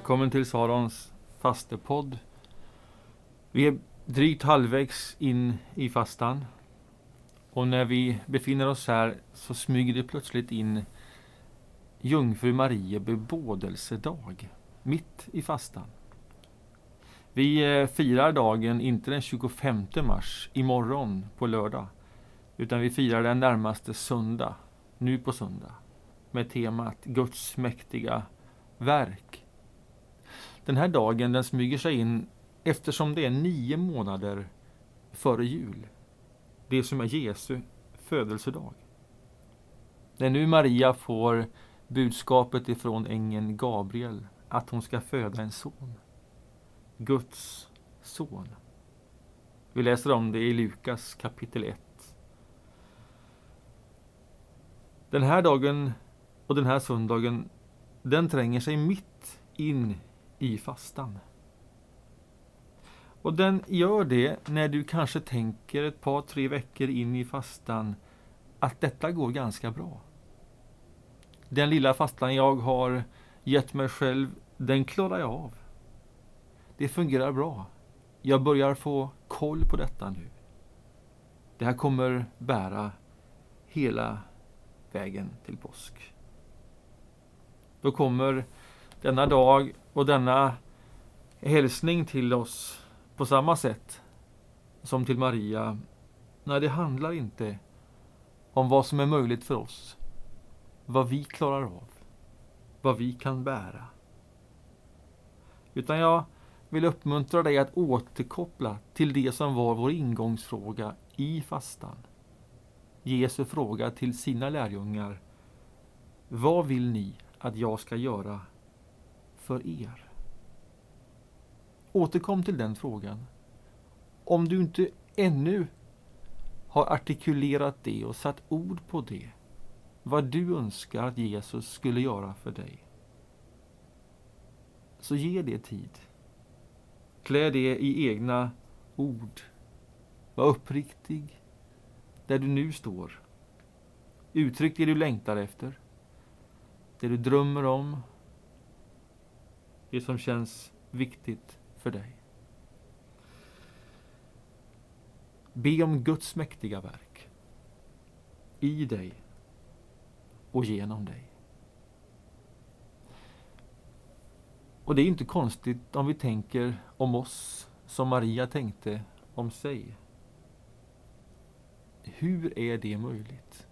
Välkommen till Sarons fastepodd. Vi är drygt halvvägs in i fastan. Och när vi befinner oss här så smyger det plötsligt in Jungfru Marie bebådelsedag mitt i fastan. Vi eh, firar dagen inte den 25 mars, imorgon på lördag, utan vi firar den närmaste söndag, nu på söndag, med temat Guds mäktiga verk. Den här dagen den smyger sig in eftersom det är nio månader före jul. Det som är Jesu födelsedag. När nu Maria får budskapet ifrån ängeln Gabriel att hon ska föda en son. Guds son. Vi läser om det i Lukas kapitel 1. Den här dagen och den här söndagen, den tränger sig mitt in i fastan. Och den gör det när du kanske tänker ett par, tre veckor in i fastan att detta går ganska bra. Den lilla fastan jag har gett mig själv, den klarar jag av. Det fungerar bra. Jag börjar få koll på detta nu. Det här kommer bära hela vägen till påsk. Då kommer denna dag och denna hälsning till oss på samma sätt som till Maria. Nej, det handlar inte om vad som är möjligt för oss. Vad vi klarar av. Vad vi kan bära. Utan jag vill uppmuntra dig att återkoppla till det som var vår ingångsfråga i fastan. Jesu fråga till sina lärjungar. Vad vill ni att jag ska göra för er? Återkom till den frågan. Om du inte ännu har artikulerat det och satt ord på det, vad du önskar att Jesus skulle göra för dig, så ge det tid. Klä det i egna ord. Var uppriktig där du nu står. Uttryck det du längtar efter. Det du drömmer om. Det som känns viktigt för dig. Be om Guds mäktiga verk i dig och genom dig. Och det är inte konstigt om vi tänker om oss som Maria tänkte om sig. Hur är det möjligt?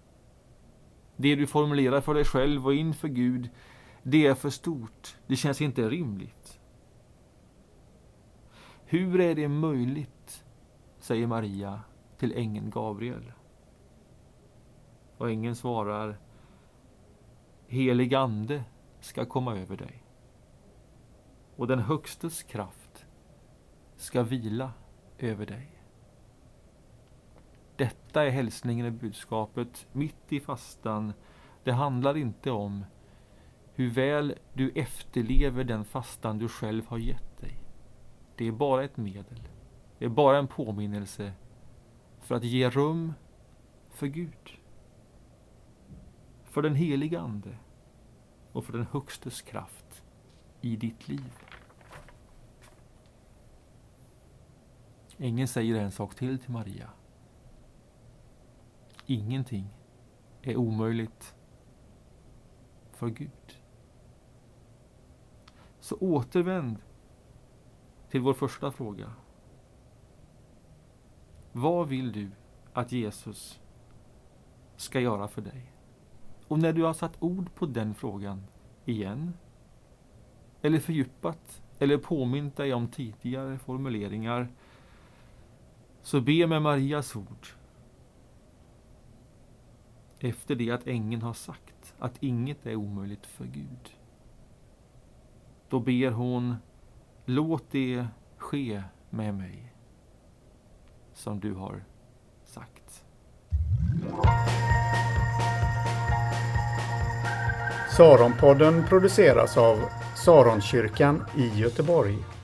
Det du formulerar för dig själv och inför Gud, det är för stort. Det känns inte rimligt. Hur är det möjligt, säger Maria till ängeln Gabriel. Och ängeln svarar, Helig ande ska komma över dig och den Högstes kraft ska vila över dig. Detta är hälsningen och budskapet mitt i fastan. Det handlar inte om hur väl du efterlever den fastan du själv har gett dig. Det är bara ett medel. Det är bara en påminnelse för att ge rum för Gud. För den heliga Ande och för den Högstes kraft i ditt liv. Ingen säger en sak till till Maria. Ingenting är omöjligt för Gud. Så återvänd till vår första fråga. Vad vill du att Jesus ska göra för dig? Och när du har satt ord på den frågan igen, eller fördjupat, eller påmint dig om tidigare formuleringar, så be med Marias ord. Efter det att ängeln har sagt att inget är omöjligt för Gud. Då ber hon, låt det ske med mig som du har sagt. Saronpodden produceras av Saronkyrkan i Göteborg.